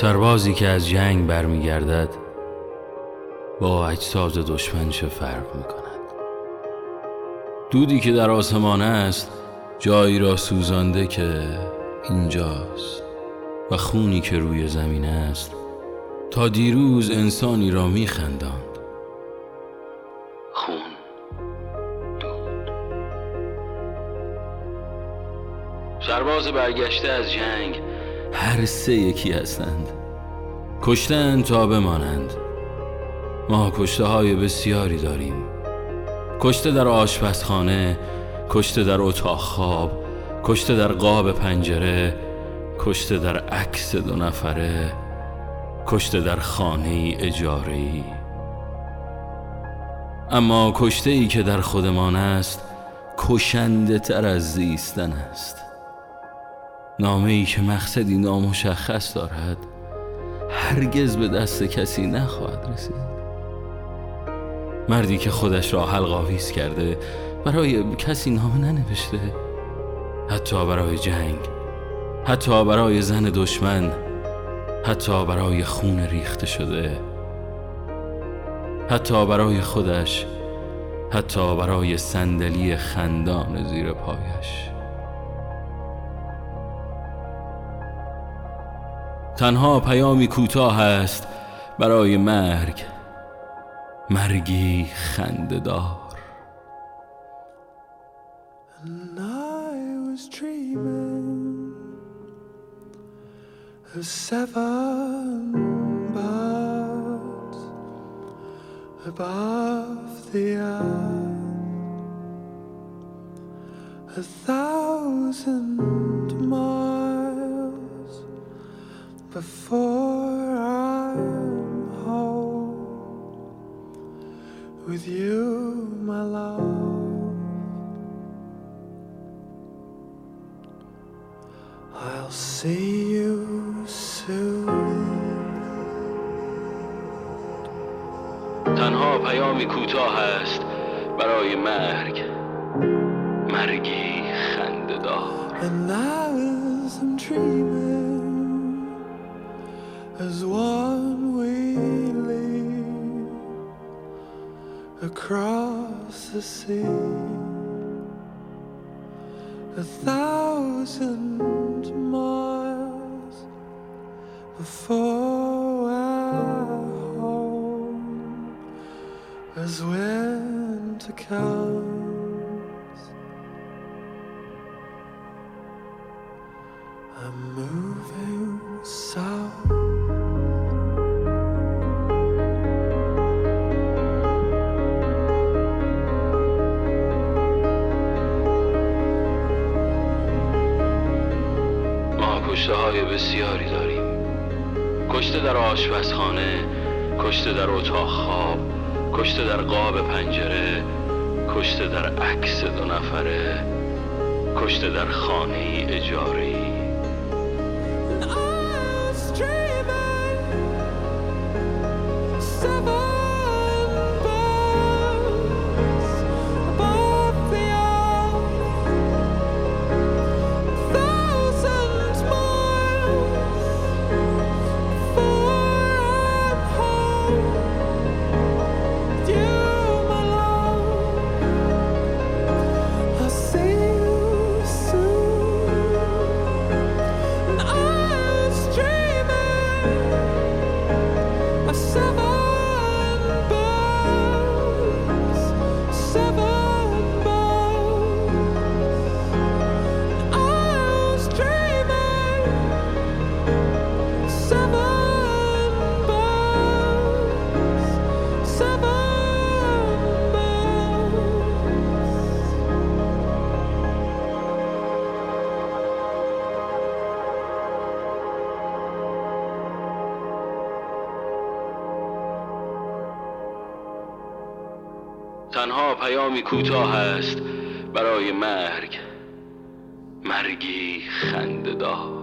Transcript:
سربازی که از جنگ برمیگردد با اجساز دشمن چه فرق می کند دودی که در آسمان است جایی را سوزانده که اینجاست. و خونی که روی زمین است تا دیروز انسانی را می خنداند خون دود. سرباز برگشته از جنگ هر سه یکی هستند. کشتند تا بمانند. ما کشته های بسیاری داریم. کشته در آشپزخانه کشته در اتاق خواب کشته در قاب پنجره کشته در عکس دو نفره کشته در خانه اجاره ای اما کشته ای که در خودمان است کشنده تر از زیستن است. نامه ای که مقصدی نامشخص دارد هرگز به دست کسی نخواهد رسید. مردی که خودش را حلقاویز کرده برای کسی نامه ننوشته حتی برای جنگ حتی برای زن دشمن حتی برای خون ریخته شده حتی برای خودش حتی برای صندلی خندان زیر پایش. تنها پیامی کوتاه است برای مرگ مرگی خنددار a thousand before I'm home with you, my love. I'll see you. تنها پیامی کوتاه است برای مرگ across the sea a thousand miles before home as winter comes. I'm moving بسیاری داریم. کشته در آشپزخانه کشته در اتاق خواب کشته در قاب پنجره کشته در عکس دو نفره کشته در خانه اجاره dreaming seven seven تنها پیامی کوتاه است برای مرگ. مرگی خنددار